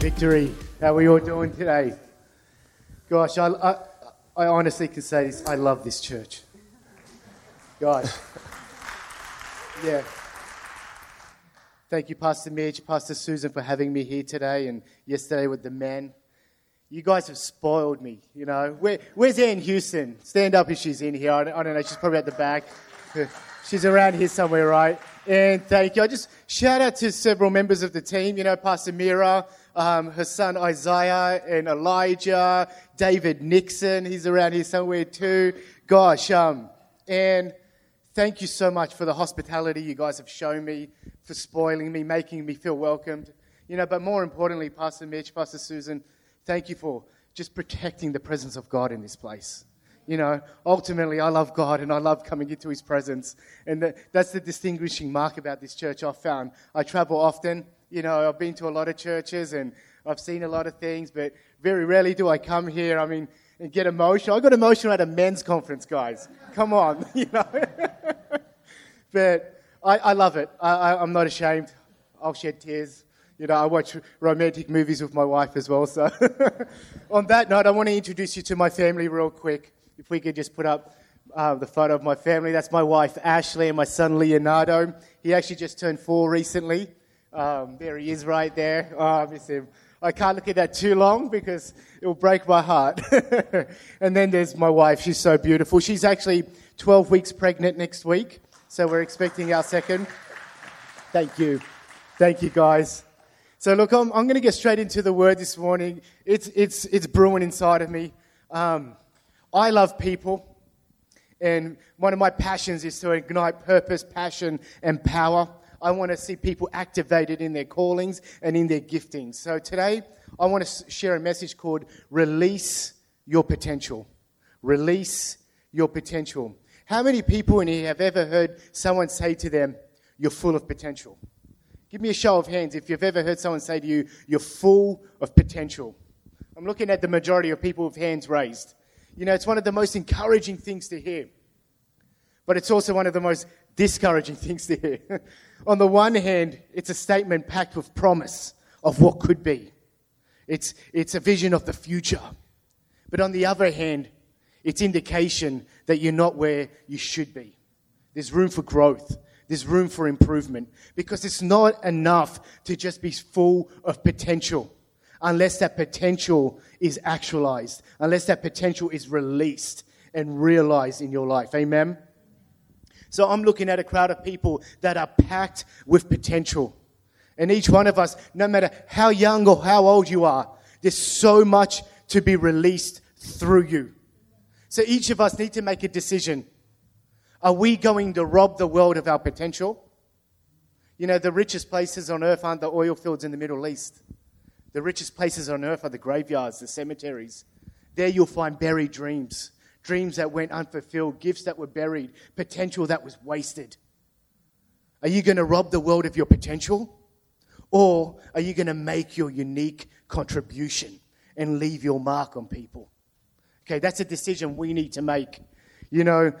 Victory. How are we all doing today? Gosh, I, I, I honestly can say this. I love this church. Gosh. Yeah. Thank you, Pastor Mitch, Pastor Susan, for having me here today and yesterday with the men. You guys have spoiled me, you know. Where, where's Ann Houston? Stand up if she's in here. I don't, I don't know. She's probably at the back. She's around here somewhere, right? And thank you. I just shout out to several members of the team, you know, Pastor Mira, um, her son Isaiah and Elijah, David Nixon, he's around here somewhere too. Gosh, um, and thank you so much for the hospitality you guys have shown me, for spoiling me, making me feel welcomed. You know, but more importantly, Pastor Mitch, Pastor Susan, thank you for just protecting the presence of God in this place. You know, ultimately, I love God and I love coming into His presence. And that's the distinguishing mark about this church I've found. I travel often. You know, I've been to a lot of churches and I've seen a lot of things, but very rarely do I come here. I mean, and get emotional. I got emotional at a men's conference, guys. Come on, you know. but I, I, love it. I, I'm not ashamed. I'll shed tears. You know, I watch romantic movies with my wife as well. So, on that note, I want to introduce you to my family real quick. If we could just put up uh, the photo of my family. That's my wife, Ashley, and my son, Leonardo. He actually just turned four recently. Um, there he is right there. Oh, I miss him. I can't look at that too long because it will break my heart. and then there's my wife. She's so beautiful. She's actually 12 weeks pregnant next week. So we're expecting our second. Thank you. Thank you, guys. So, look, I'm, I'm going to get straight into the word this morning. It's, it's, it's brewing inside of me. Um, I love people, and one of my passions is to ignite purpose, passion, and power. I want to see people activated in their callings and in their giftings. So today, I want to share a message called Release Your Potential. Release Your Potential. How many people in here have ever heard someone say to them, You're full of potential? Give me a show of hands if you've ever heard someone say to you, You're full of potential. I'm looking at the majority of people with hands raised. You know, it's one of the most encouraging things to hear, but it's also one of the most discouraging things to hear. On the one hand, it's a statement packed with promise of what could be, it's, it's a vision of the future. But on the other hand, it's indication that you're not where you should be. There's room for growth. There's room for improvement because it's not enough to just be full of potential unless that potential is actualized, unless that potential is released and realized in your life. Amen? So I'm looking at a crowd of people that are packed with potential. And each one of us, no matter how young or how old you are, there's so much to be released through you. So each of us need to make a decision. Are we going to rob the world of our potential? You know, the richest places on earth aren't the oil fields in the Middle East. The richest places on earth are the graveyards, the cemeteries. There you'll find buried dreams, dreams that went unfulfilled, gifts that were buried, potential that was wasted. Are you going to rob the world of your potential? Or are you going to make your unique contribution and leave your mark on people? Okay, that's a decision we need to make. You know,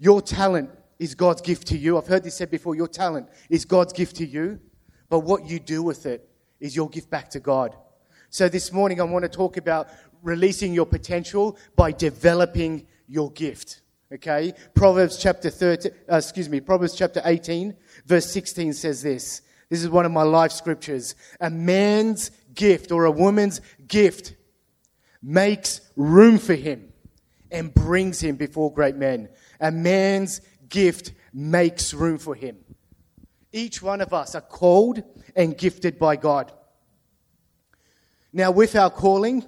your talent is God's gift to you. I've heard this said before your talent is God's gift to you, but what you do with it is your gift back to God. So this morning I want to talk about releasing your potential by developing your gift. Okay? Proverbs chapter 13, uh, excuse me, Proverbs chapter 18, verse 16 says this. This is one of my life scriptures. A man's gift or a woman's gift makes room for him and brings him before great men. A man's gift makes room for him. Each one of us are called and gifted by God. Now, with our calling,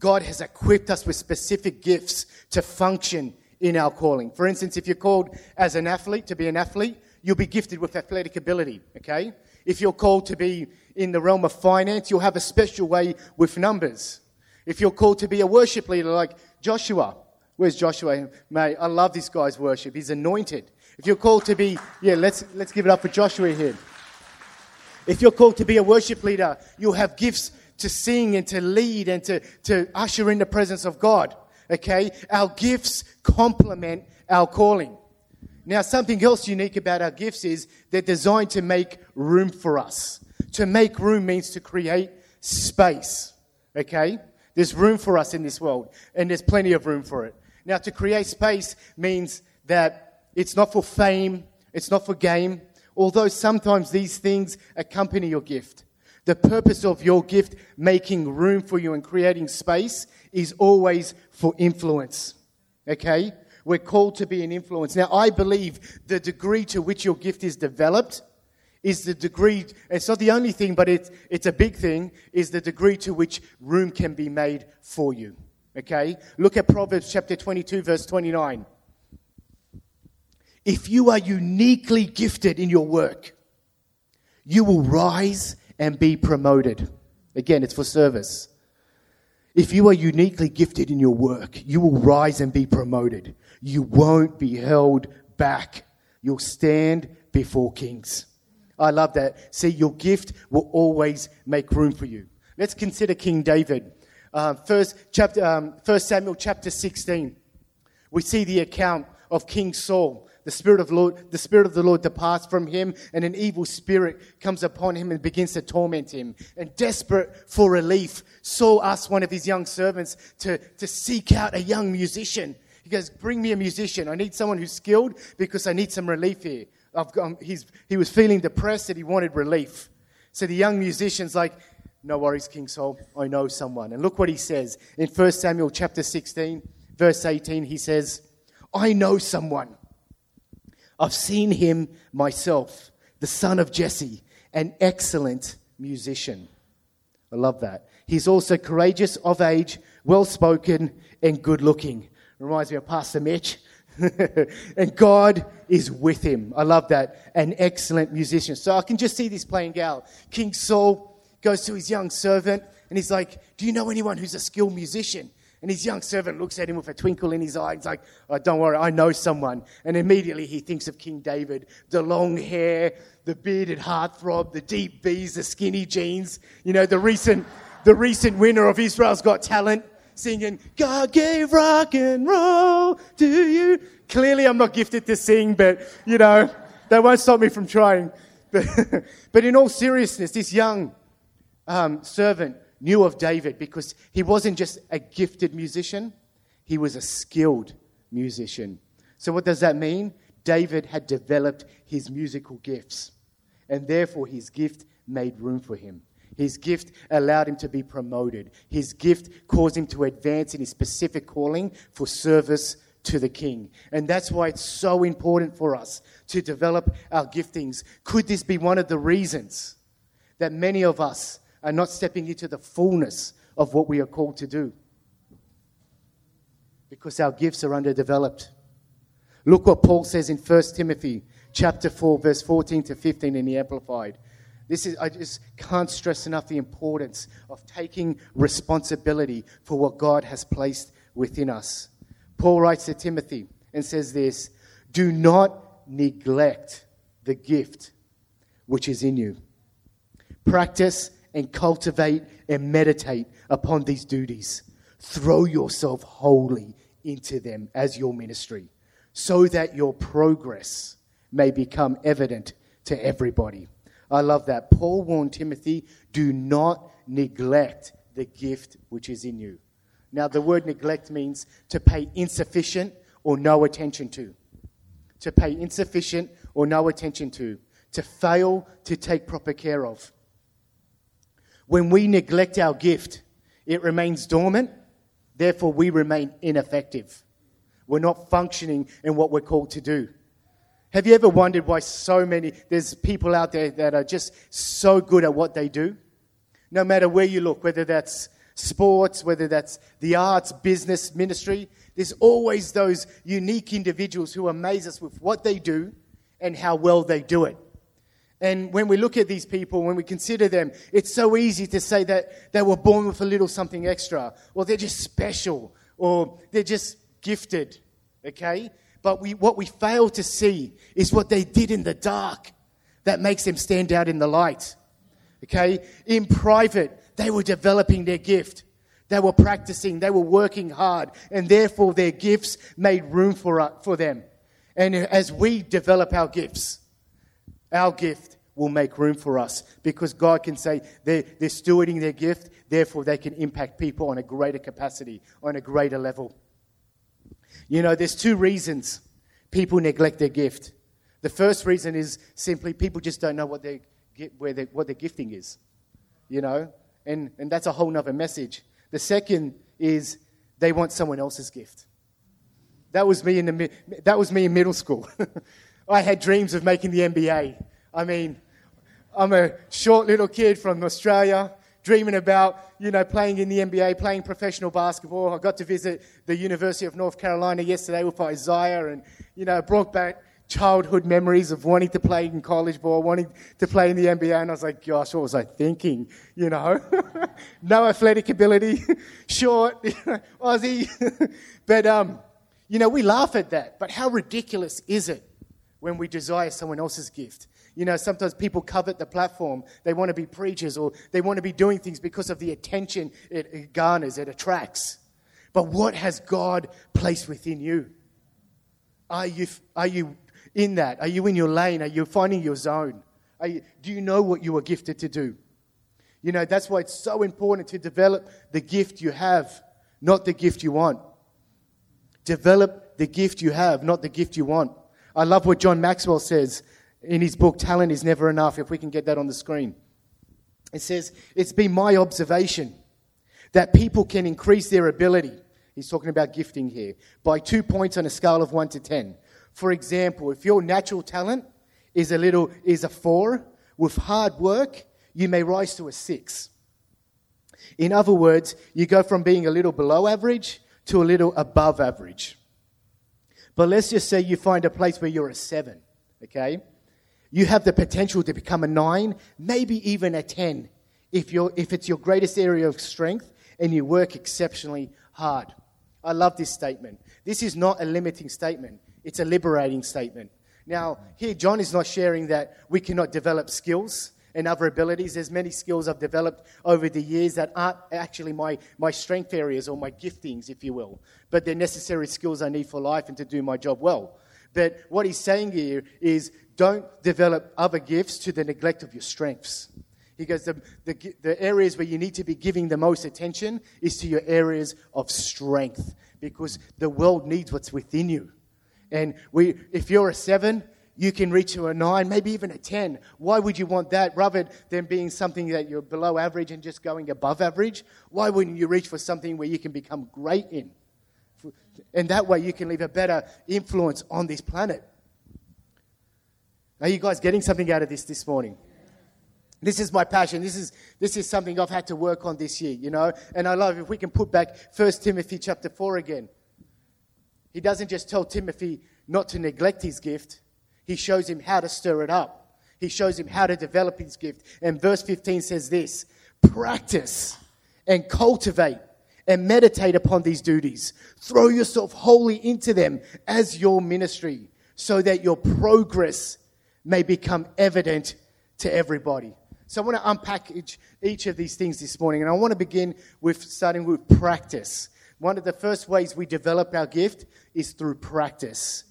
God has equipped us with specific gifts to function in our calling. For instance, if you're called as an athlete to be an athlete, you'll be gifted with athletic ability, okay? If you're called to be in the realm of finance, you'll have a special way with numbers. If you're called to be a worship leader like Joshua, where's Joshua? Mate, I love this guy's worship. He's anointed. If you're called to be, yeah, let's, let's give it up for Joshua here. If you're called to be a worship leader, you'll have gifts to sing and to lead and to, to usher in the presence of God. Okay? Our gifts complement our calling. Now, something else unique about our gifts is they're designed to make room for us. To make room means to create space. Okay? There's room for us in this world, and there's plenty of room for it. Now, to create space means that it's not for fame, it's not for game, although sometimes these things accompany your gift. The purpose of your gift making room for you and creating space is always for influence. Okay? We're called to be an influence. Now, I believe the degree to which your gift is developed is the degree, it's not the only thing, but it's, it's a big thing, is the degree to which room can be made for you. Okay? Look at Proverbs chapter 22, verse 29. If you are uniquely gifted in your work, you will rise and be promoted. Again, it's for service. If you are uniquely gifted in your work, you will rise and be promoted. You won't be held back. You'll stand before kings. I love that. See, your gift will always make room for you. Let's consider King David. Uh, first, chapter, um, first Samuel chapter 16. We see the account of King Saul. The spirit of Lord, the spirit of the Lord departs from him, and an evil spirit comes upon him and begins to torment him. And desperate for relief, Saul asks one of his young servants to, to seek out a young musician. He goes, "Bring me a musician. I need someone who's skilled because I need some relief here." Um, he was feeling depressed and he wanted relief. So the young musician's like, no worries, King Saul, I know someone. And look what he says in 1 Samuel chapter 16, verse 18. He says, I know someone. I've seen him myself, the son of Jesse, an excellent musician. I love that. He's also courageous of age, well spoken, and good looking. Reminds me of Pastor Mitch. and God is with him. I love that. An excellent musician. So I can just see this playing out. King Saul goes to his young servant and he's like, Do you know anyone who's a skilled musician? And his young servant looks at him with a twinkle in his eye. He's like, oh, Don't worry, I know someone. And immediately he thinks of King David the long hair, the bearded heartthrob, the deep V's, the skinny jeans, you know, the recent, the recent winner of Israel's Got Talent singing, God gave rock and roll to you. Clearly, I'm not gifted to sing, but you know, that won't stop me from trying. But, but in all seriousness, this young um, servant knew of David because he wasn't just a gifted musician, he was a skilled musician. So, what does that mean? David had developed his musical gifts, and therefore his gift made room for him. His gift allowed him to be promoted. His gift caused him to advance in his specific calling for service to the king. And that's why it's so important for us to develop our giftings. Could this be one of the reasons that many of us are not stepping into the fullness of what we are called to do? Because our gifts are underdeveloped. Look what Paul says in 1 Timothy chapter 4 verse 14 to 15 in the amplified. This is, I just can't stress enough the importance of taking responsibility for what God has placed within us. Paul writes to Timothy and says this Do not neglect the gift which is in you. Practice and cultivate and meditate upon these duties. Throw yourself wholly into them as your ministry so that your progress may become evident to everybody. I love that. Paul warned Timothy, do not neglect the gift which is in you. Now, the word neglect means to pay insufficient or no attention to. To pay insufficient or no attention to. To fail to take proper care of. When we neglect our gift, it remains dormant, therefore, we remain ineffective. We're not functioning in what we're called to do. Have you ever wondered why so many, there's people out there that are just so good at what they do? No matter where you look, whether that's sports, whether that's the arts, business, ministry, there's always those unique individuals who amaze us with what they do and how well they do it. And when we look at these people, when we consider them, it's so easy to say that they were born with a little something extra, or they're just special, or they're just gifted, okay? But we, what we fail to see is what they did in the dark that makes them stand out in the light. Okay? In private, they were developing their gift. They were practicing, they were working hard, and therefore their gifts made room for, uh, for them. And as we develop our gifts, our gift will make room for us because God can say they're, they're stewarding their gift, therefore they can impact people on a greater capacity, on a greater level. You know, there's two reasons people neglect their gift. The first reason is simply people just don't know what their, where their, what their gifting is, you know, and, and that's a whole nother message. The second is they want someone else's gift. That was me in, the, that was me in middle school. I had dreams of making the NBA. I mean, I'm a short little kid from Australia dreaming about, you know, playing in the NBA, playing professional basketball. I got to visit the University of North Carolina yesterday with Isaiah and, you know, brought back childhood memories of wanting to play in college ball, wanting to play in the NBA. And I was like, gosh, what was I thinking? You know, no athletic ability, short, Aussie. but, um, you know, we laugh at that. But how ridiculous is it when we desire someone else's gift? You know, sometimes people covet the platform. They want to be preachers or they want to be doing things because of the attention it garners, it attracts. But what has God placed within you? Are you, are you in that? Are you in your lane? Are you finding your zone? You, do you know what you are gifted to do? You know, that's why it's so important to develop the gift you have, not the gift you want. Develop the gift you have, not the gift you want. I love what John Maxwell says in his book, Talent is Never Enough, if we can get that on the screen. It says, It's been my observation that people can increase their ability. He's talking about gifting here by two points on a scale of one to ten. For example, if your natural talent is a little is a four, with hard work, you may rise to a six. In other words, you go from being a little below average to a little above average. But let's just say you find a place where you're a seven, okay? You have the potential to become a nine, maybe even a 10, if, you're, if it's your greatest area of strength and you work exceptionally hard. I love this statement. This is not a limiting statement, it's a liberating statement. Now, here, John is not sharing that we cannot develop skills and other abilities. There's many skills I've developed over the years that aren't actually my, my strength areas or my giftings, if you will, but they're necessary skills I need for life and to do my job well. But what he's saying here is don't develop other gifts to the neglect of your strengths. He goes, the, the, the, areas where you need to be giving the most attention is to your areas of strength because the world needs what's within you. And we, if you're a seven, you can reach to a nine, maybe even a 10. Why would you want that rather than being something that you're below average and just going above average? Why wouldn't you reach for something where you can become great in? And that way you can leave a better influence on this planet. Are you guys getting something out of this this morning? This is my passion. This is, this is something I've had to work on this year, you know? And I love if we can put back 1 Timothy chapter 4 again. He doesn't just tell Timothy not to neglect his gift, he shows him how to stir it up. He shows him how to develop his gift. And verse 15 says this practice and cultivate and meditate upon these duties. Throw yourself wholly into them as your ministry so that your progress may become evident to everybody. So I want to unpack each, each of these things this morning, and I want to begin with starting with practice. One of the first ways we develop our gift is through practice.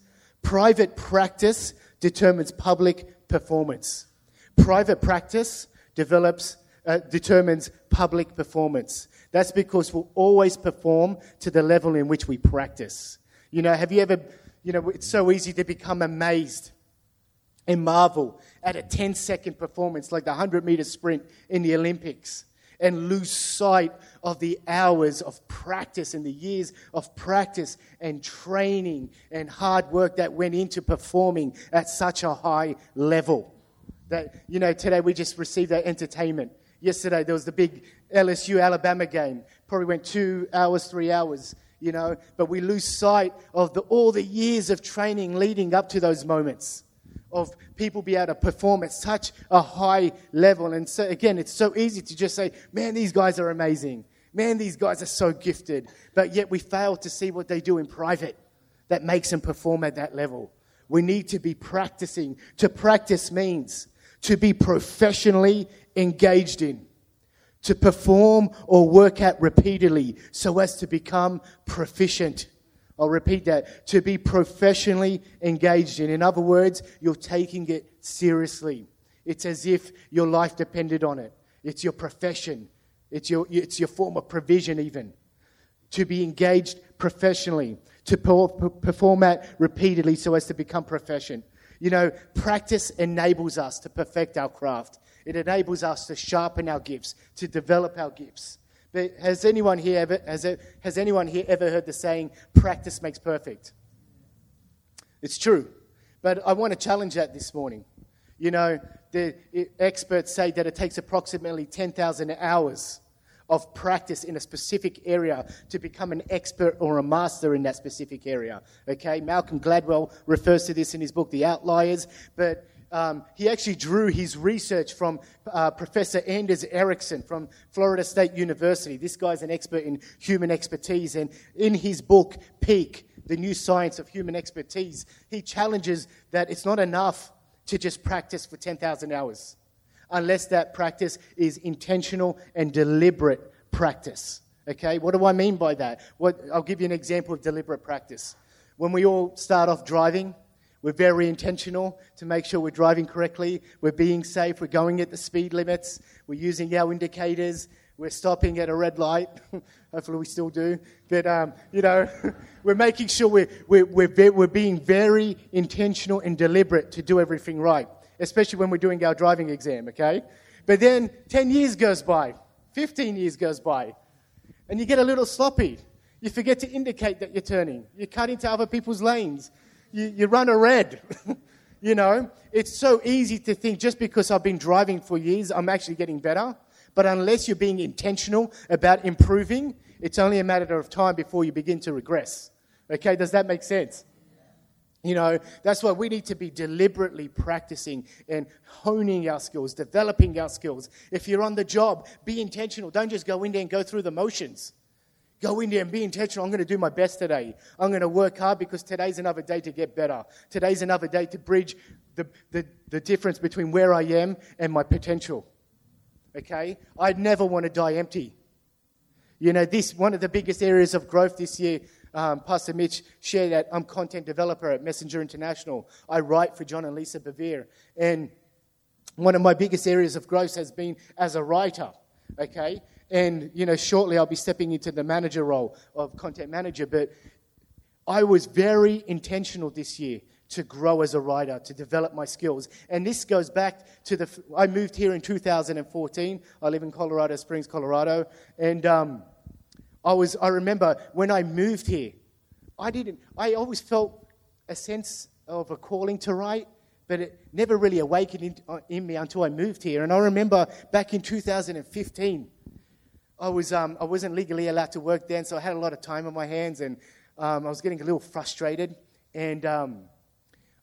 Private practice determines public performance. Private practice develops, uh, determines public performance. That's because we'll always perform to the level in which we practice. You know, have you ever, you know, it's so easy to become amazed and marvel at a 10 second performance like the 100 meter sprint in the Olympics and lose sight of the hours of practice and the years of practice and training and hard work that went into performing at such a high level. That, you know, today we just received that entertainment. Yesterday there was the big LSU Alabama game. Probably went two hours, three hours, you know, but we lose sight of the, all the years of training leading up to those moments of people be able to perform at such a high level. And so, again, it's so easy to just say, man, these guys are amazing. Man, these guys are so gifted. But yet we fail to see what they do in private that makes them perform at that level. We need to be practicing. To practice means to be professionally engaged in, to perform or work at repeatedly so as to become proficient I'll repeat that. To be professionally engaged in. In other words, you're taking it seriously. It's as if your life depended on it. It's your profession. It's your, it's your form of provision, even. To be engaged professionally, to perform that repeatedly so as to become proficient. You know, practice enables us to perfect our craft. It enables us to sharpen our gifts, to develop our gifts. But has anyone here ever, has, it, has anyone here ever heard the saying, practice makes perfect? It's true. But I want to challenge that this morning. You know, the experts say that it takes approximately 10,000 hours of practice in a specific area to become an expert or a master in that specific area. Okay, Malcolm Gladwell refers to this in his book, The Outliers, but um, he actually drew his research from uh, Professor Anders Ericsson from Florida State University. This guy's an expert in human expertise, and in his book, Peak, the new science of human expertise, he challenges that it's not enough to just practice for 10,000 hours unless that practice is intentional and deliberate practice. Okay, what do I mean by that? What, I'll give you an example of deliberate practice. When we all start off driving, we're very intentional to make sure we're driving correctly, we're being safe, we're going at the speed limits, we're using our indicators, we're stopping at a red light. Hopefully, we still do. But, um, you know, we're making sure we're, we're, we're, we're being very intentional and deliberate to do everything right especially when we're doing our driving exam, okay? But then 10 years goes by, 15 years goes by, and you get a little sloppy. You forget to indicate that you're turning. You cut into other people's lanes. You, you run a red. you know, it's so easy to think just because I've been driving for years, I'm actually getting better. But unless you're being intentional about improving, it's only a matter of time before you begin to regress. Okay, does that make sense? You know, that's why we need to be deliberately practicing and honing our skills, developing our skills. If you're on the job, be intentional. Don't just go in there and go through the motions. Go in there and be intentional. I'm going to do my best today. I'm going to work hard because today's another day to get better. Today's another day to bridge the, the, the difference between where I am and my potential. Okay? I'd never want to die empty. You know, this one of the biggest areas of growth this year um, Pastor Mitch shared that I'm content developer at Messenger International. I write for John and Lisa Bevere. And one of my biggest areas of growth has been as a writer, okay? And, you know, shortly I'll be stepping into the manager role of content manager. But I was very intentional this year to grow as a writer, to develop my skills. And this goes back to the. I moved here in 2014. I live in Colorado Springs, Colorado. And um, I was, I remember when I moved here, I didn't, I always felt a sense of a calling to write, but it never really awakened in, uh, in me until I moved here. And I remember back in 2015, I, was, um, I wasn't legally allowed to work then, so I had a lot of time on my hands, and um, I was getting a little frustrated. And um,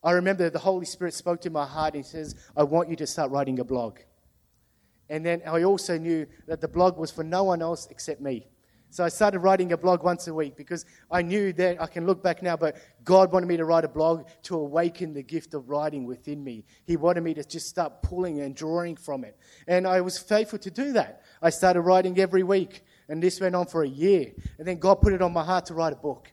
I remember the Holy Spirit spoke to my heart and says, I want you to start writing a blog. And then I also knew that the blog was for no one else except me. So I started writing a blog once a week because I knew that I can look back now, but God wanted me to write a blog to awaken the gift of writing within me. He wanted me to just start pulling and drawing from it. And I was faithful to do that. I started writing every week, and this went on for a year. And then God put it on my heart to write a book.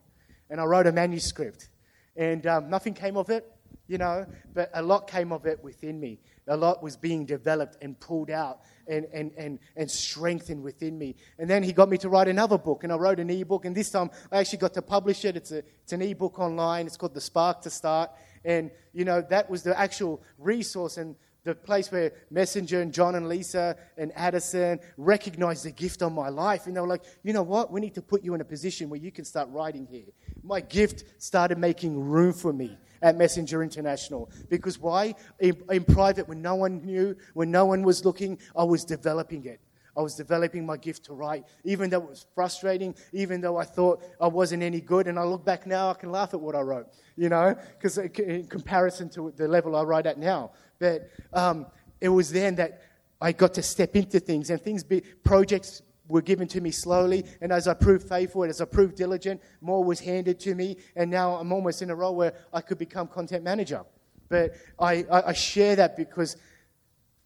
And I wrote a manuscript. And um, nothing came of it, you know, but a lot came of it within me. A lot was being developed and pulled out and, and, and, and strengthened within me. And then he got me to write another book, and I wrote an ebook. And this time I actually got to publish it. It's, a, it's an ebook online. It's called The Spark to Start. And, you know, that was the actual resource and the place where Messenger and John and Lisa and Addison recognized the gift on my life. And they were like, you know what? We need to put you in a position where you can start writing here. My gift started making room for me at Messenger International. Because why? In, in private, when no one knew, when no one was looking, I was developing it. I was developing my gift to write, even though it was frustrating, even though I thought I wasn't any good. And I look back now, I can laugh at what I wrote, you know, because in comparison to the level I write at now. But um, it was then that I got to step into things, and things, be, projects were given to me slowly. And as I proved faithful, as I proved diligent, more was handed to me. And now I'm almost in a role where I could become content manager. But I, I, I share that because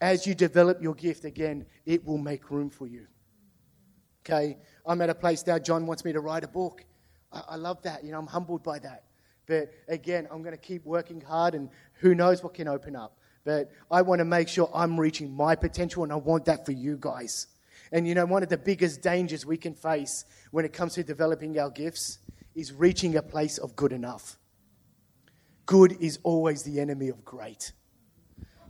as you develop your gift again, it will make room for you. Okay? I'm at a place now, John wants me to write a book. I, I love that. You know, I'm humbled by that. But again, I'm going to keep working hard, and who knows what can open up. but I want to make sure I'm reaching my potential, and I want that for you guys. And you know, one of the biggest dangers we can face when it comes to developing our gifts is reaching a place of good enough. Good is always the enemy of great.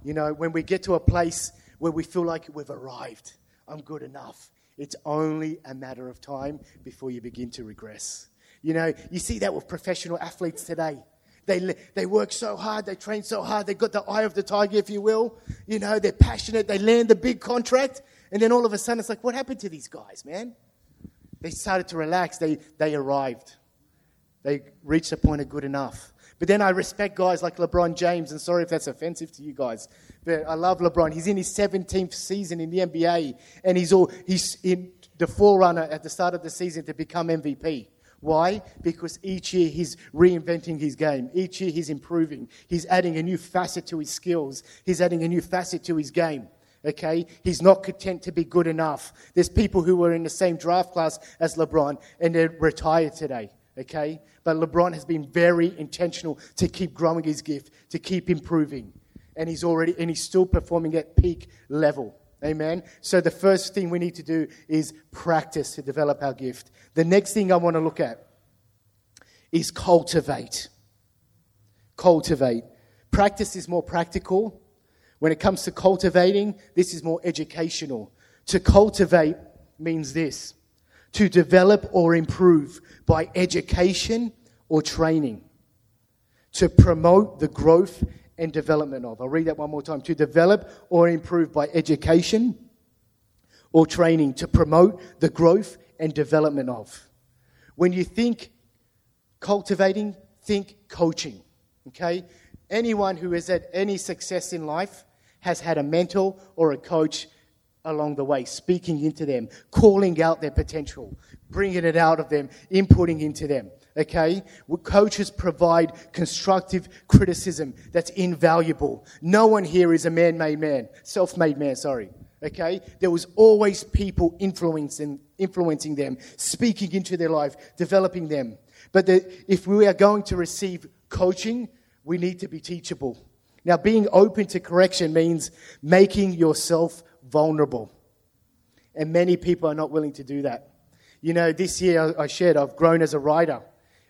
You know, when we get to a place where we feel like we've arrived, I'm good enough, it's only a matter of time before you begin to regress. You know, you see that with professional athletes today. They, they work so hard, they train so hard, they've got the eye of the tiger, if you will. You know, they're passionate, they land the big contract, and then all of a sudden it's like, what happened to these guys, man? They started to relax, they, they arrived. They reached a point of good enough. But then I respect guys like LeBron James, and sorry if that's offensive to you guys, but I love LeBron. He's in his 17th season in the NBA, and he's, all, he's in the forerunner at the start of the season to become MVP. Why? Because each year he's reinventing his game. Each year he's improving. He's adding a new facet to his skills. He's adding a new facet to his game. Okay? He's not content to be good enough. There's people who were in the same draft class as LeBron and they're retired today. Okay? But LeBron has been very intentional to keep growing his gift, to keep improving. And he's already, and he's still performing at peak level. Amen. So the first thing we need to do is practice to develop our gift. The next thing I want to look at is cultivate. Cultivate. Practice is more practical. When it comes to cultivating, this is more educational. To cultivate means this to develop or improve by education or training, to promote the growth and development of. I'll read that one more time. To develop or improve by education or training to promote the growth and development of. When you think cultivating, think coaching. Okay? Anyone who has had any success in life has had a mentor or a coach along the way, speaking into them, calling out their potential, bringing it out of them, inputting into them okay? Coaches provide constructive criticism that's invaluable. No one here is a man made man, self made man, sorry. Okay? There was always people influencing, influencing them, speaking into their life, developing them. But the, if we are going to receive coaching, we need to be teachable. Now, being open to correction means making yourself vulnerable. And many people are not willing to do that. You know, this year I shared I've grown as a writer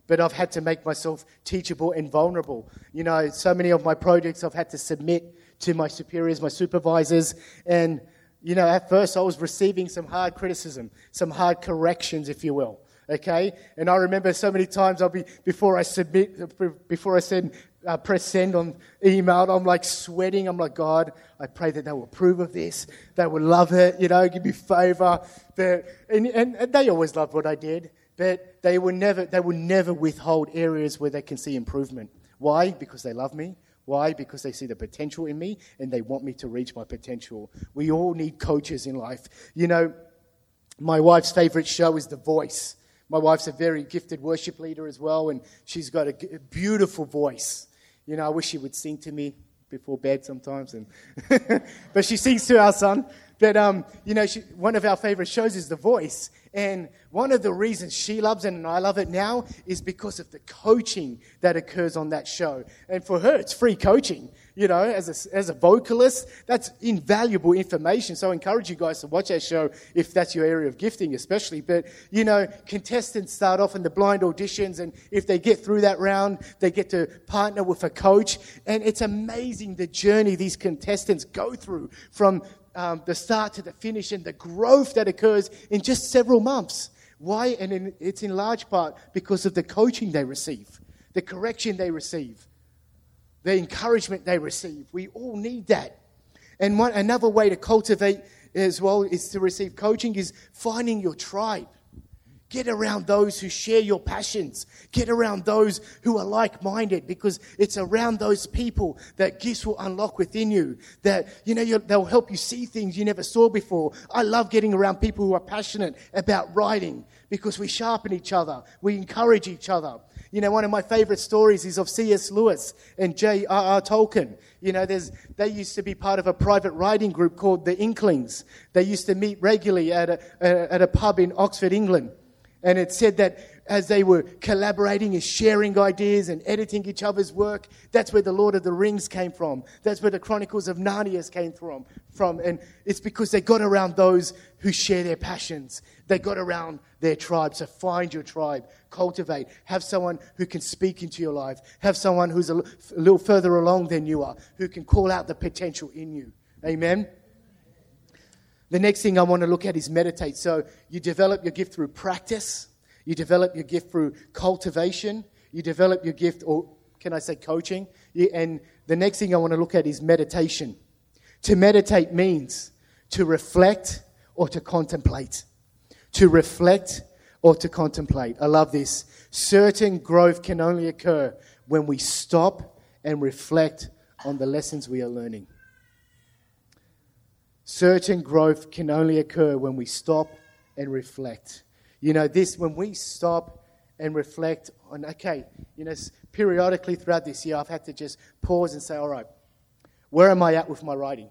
but I've had to make myself teachable and vulnerable. You know, so many of my projects I've had to submit to my superiors, my supervisors, and you know, at first I was receiving some hard criticism, some hard corrections, if you will. Okay, and I remember so many times I'll be before I submit, before I send, uh, press send on email, I'm like sweating. I'm like, God, I pray that they will approve of this, they will love it, you know, give me favor. and, and, and they always loved what I did but they will never, they will never withhold areas where they can see improvement. Why? Because they love me. Why? Because they see the potential in me and they want me to reach my potential. We all need coaches in life. You know, my wife's favorite show is The Voice. My wife's a very gifted worship leader as well, and she's got a beautiful voice. You know, I wish she would sing to me before bed sometimes, and but she sings to our son. But um, you know, she, one of our favorite shows is The Voice, and one of the reasons she loves it and I love it now is because of the coaching that occurs on that show. And for her, it's free coaching. You know, as a, as a vocalist, that's invaluable information. So I encourage you guys to watch that show if that's your area of gifting, especially. But, you know, contestants start off in the blind auditions, and if they get through that round, they get to partner with a coach. And it's amazing the journey these contestants go through from um, the start to the finish and the growth that occurs in just several months. Why? And in, it's in large part because of the coaching they receive, the correction they receive, the encouragement they receive. We all need that. And one, another way to cultivate as well is to receive coaching is finding your tribe. Get around those who share your passions. Get around those who are like minded because it's around those people that gifts will unlock within you. That, you know, they'll help you see things you never saw before. I love getting around people who are passionate about writing because we sharpen each other. We encourage each other. You know, one of my favorite stories is of C.S. Lewis and J.R.R. Tolkien. You know, there's, they used to be part of a private writing group called the Inklings. They used to meet regularly at a, at a pub in Oxford, England. And it said that as they were collaborating and sharing ideas and editing each other's work, that's where the Lord of the Rings came from. That's where the Chronicles of Narnia came from. from. And it's because they got around those who share their passions. They got around their tribe. So find your tribe, cultivate, have someone who can speak into your life, have someone who's a little further along than you are, who can call out the potential in you. Amen. The next thing I want to look at is meditate. So you develop your gift through practice, you develop your gift through cultivation, you develop your gift, or can I say coaching? And the next thing I want to look at is meditation. To meditate means to reflect or to contemplate. To reflect or to contemplate. I love this. Certain growth can only occur when we stop and reflect on the lessons we are learning. Certain growth can only occur when we stop and reflect. You know, this, when we stop and reflect on, okay, you know, periodically throughout this year, I've had to just pause and say, all right, where am I at with my writing?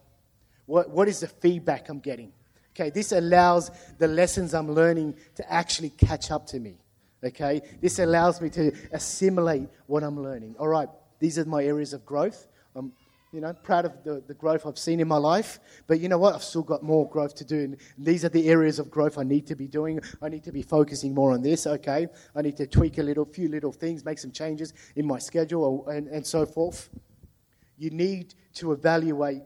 What, what is the feedback I'm getting? Okay, this allows the lessons I'm learning to actually catch up to me. Okay, this allows me to assimilate what I'm learning. All right, these are my areas of growth. I'm you know, proud of the, the growth I've seen in my life. But you know what? I've still got more growth to do. And these are the areas of growth I need to be doing. I need to be focusing more on this, okay? I need to tweak a little, few little things, make some changes in my schedule, and, and so forth. You need to evaluate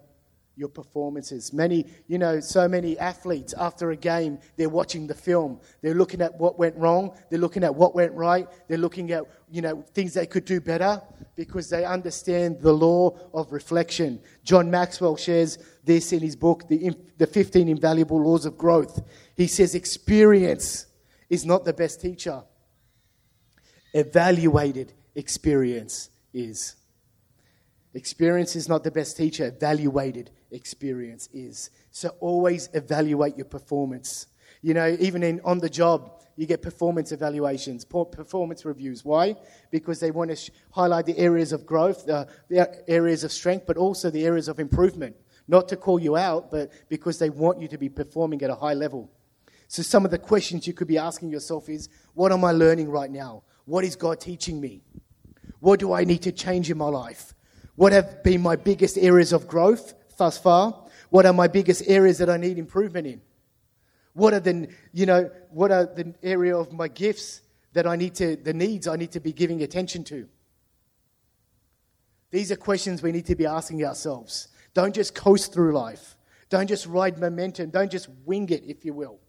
your performances. Many, you know, so many athletes after a game, they're watching the film. They're looking at what went wrong. They're looking at what went right. They're looking at, you know, things they could do better because they understand the law of reflection. John Maxwell shares this in his book, The, the 15 Invaluable Laws of Growth. He says, experience is not the best teacher. Evaluated experience is. Experience is not the best teacher, evaluated experience is. So always evaluate your performance. You know, even in on the job, you get performance evaluations, performance reviews. Why? Because they want to sh- highlight the areas of growth, the areas of strength, but also the areas of improvement. Not to call you out, but because they want you to be performing at a high level. So some of the questions you could be asking yourself is, what am I learning right now? What is God teaching me? What do I need to change in my life? What have been my biggest areas of growth thus far? What are my biggest areas that I need improvement in? What are the, you know, what are the area of my gifts that I need to, the needs I need to be giving attention to? These are questions we need to be asking ourselves. Don't just coast through life. Don't just ride momentum. Don't just wing it, if you will.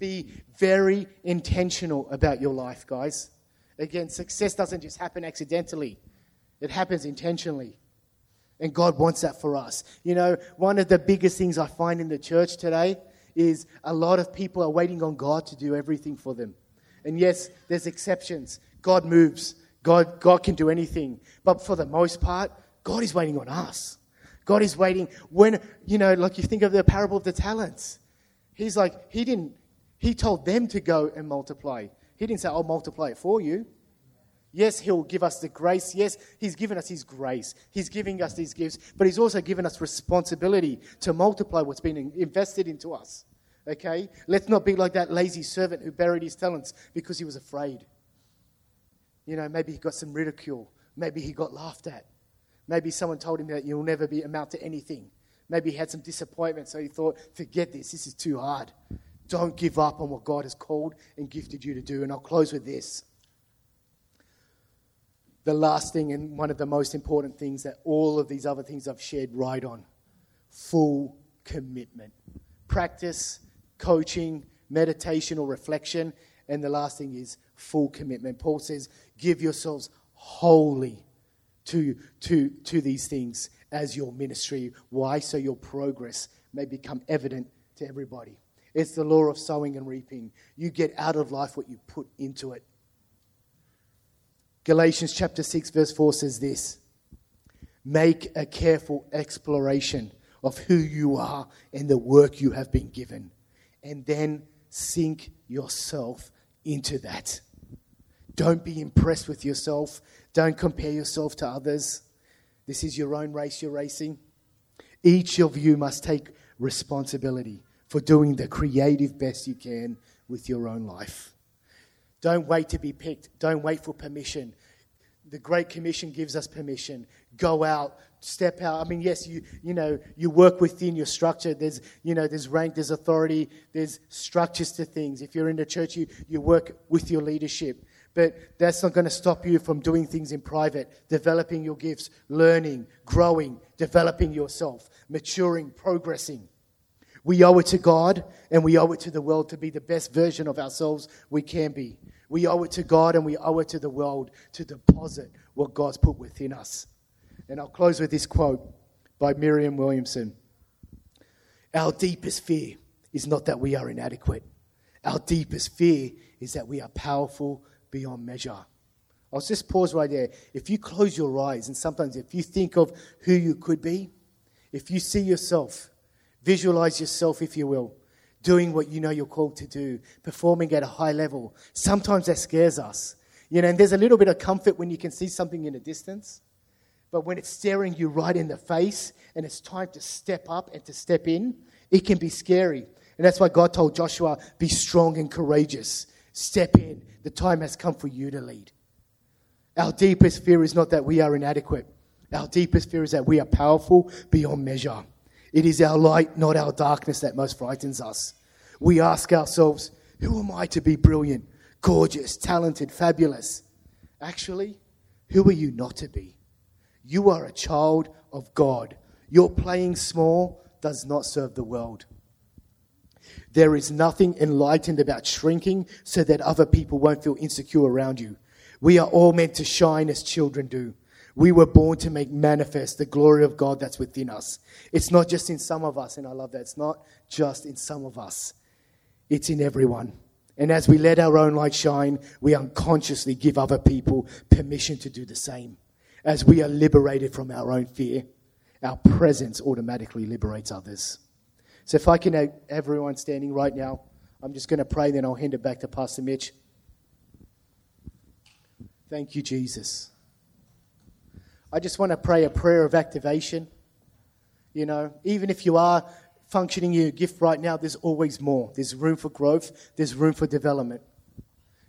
Be very intentional about your life, guys. Again, success doesn't just happen accidentally, it happens intentionally. And God wants that for us. You know, one of the biggest things I find in the church today is a lot of people are waiting on God to do everything for them. And yes, there's exceptions. God moves. God, God can do anything. But for the most part, God is waiting on us. God is waiting when, you know, like you think of the parable of the talents. He's like, he didn't, he told them to go and multiply. He didn't say, I'll multiply it for you. Yes, He'll give us the grace. Yes, He's given us His grace. He's giving us these gifts, but He's also given us responsibility to multiply what's been invested into us. Okay? Let's not be like that lazy servant who buried his talents because he was afraid. You know, maybe he got some ridicule. Maybe he got laughed at. Maybe someone told him that you'll never be amount to anything. Maybe he had some disappointment, so he thought, forget this, this is too hard. Don't give up on what God has called and gifted you to do. And I'll close with this the last thing and one of the most important things that all of these other things I've shared right on full commitment. Practice, coaching, meditation, or reflection. And the last thing is full commitment. Paul says, give yourselves wholly to, to, to these things as your ministry. Why? So your progress may become evident to everybody. It's the law of sowing and reaping. You get out of life what you put into it. Galatians chapter 6, verse 4 says this Make a careful exploration of who you are and the work you have been given, and then sink yourself into that. Don't be impressed with yourself. Don't compare yourself to others. This is your own race you're racing. Each of you must take responsibility for doing the creative best you can with your own life. Don't wait to be picked. Don't wait for permission. The Great Commission gives us permission. Go out, step out. I mean, yes, you you know you work within your structure. There's you know there's rank, there's authority, there's structures to things. If you're in a church, you you work with your leadership. But that's not going to stop you from doing things in private, developing your gifts, learning, growing, developing yourself, maturing, progressing. We owe it to God and we owe it to the world to be the best version of ourselves we can be. We owe it to God and we owe it to the world to deposit what God's put within us. And I'll close with this quote by Marianne Williamson Our deepest fear is not that we are inadequate, our deepest fear is that we are powerful beyond measure. I'll just pause right there. If you close your eyes, and sometimes if you think of who you could be, if you see yourself, visualize yourself, if you will, doing what you know you're called to do, performing at a high level, sometimes that scares us. You know, and there's a little bit of comfort when you can see something in the distance. But when it's staring you right in the face and it's time to step up and to step in, it can be scary. And that's why God told Joshua, be strong and courageous. Step in. The time has come for you to lead. Our deepest fear is not that we are inadequate. Our deepest fear is that we are powerful beyond measure. It is our light, not our darkness, that most frightens us. We ask ourselves, who am I to be brilliant, gorgeous, talented, fabulous? Actually, who are you not to be? You are a child of God. Your playing small does not serve the world. There is nothing enlightened about shrinking so that other people won't feel insecure around you. We are all meant to shine as children do. We were born to make manifest the glory of God that's within us. It's not just in some of us, and I love that. It's not just in some of us, it's in everyone. And as we let our own light shine, we unconsciously give other people permission to do the same. As we are liberated from our own fear, our presence automatically liberates others. So if I can have everyone standing right now, I'm just going to pray, then I'll hand it back to Pastor Mitch. Thank you, Jesus. I just want to pray a prayer of activation. You know, even if you are functioning your gift right now, there's always more. There's room for growth, there's room for development.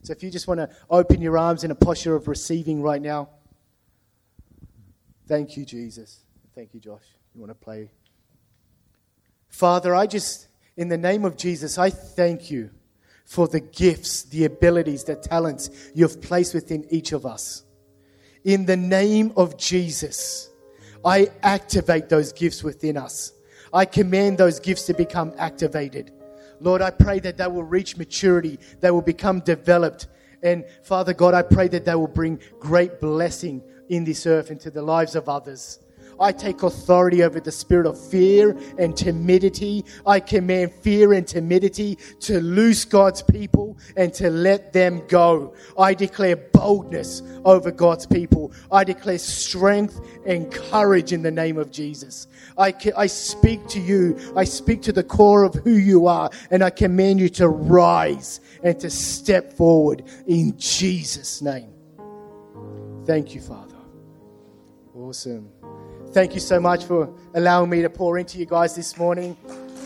So if you just want to open your arms in a posture of receiving right now, thank you, Jesus. Thank you, Josh. You want to play? Father, I just, in the name of Jesus, I thank you for the gifts, the abilities, the talents you've placed within each of us. In the name of Jesus, I activate those gifts within us. I command those gifts to become activated. Lord, I pray that they will reach maturity, they will become developed. And Father God, I pray that they will bring great blessing in this earth into the lives of others. I take authority over the spirit of fear and timidity. I command fear and timidity to loose God's people and to let them go. I declare boldness over God's people. I declare strength and courage in the name of Jesus. I, I speak to you. I speak to the core of who you are, and I command you to rise and to step forward in Jesus' name. Thank you, Father. Awesome. Thank you so much for allowing me to pour into you guys this morning.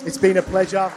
It's been a pleasure.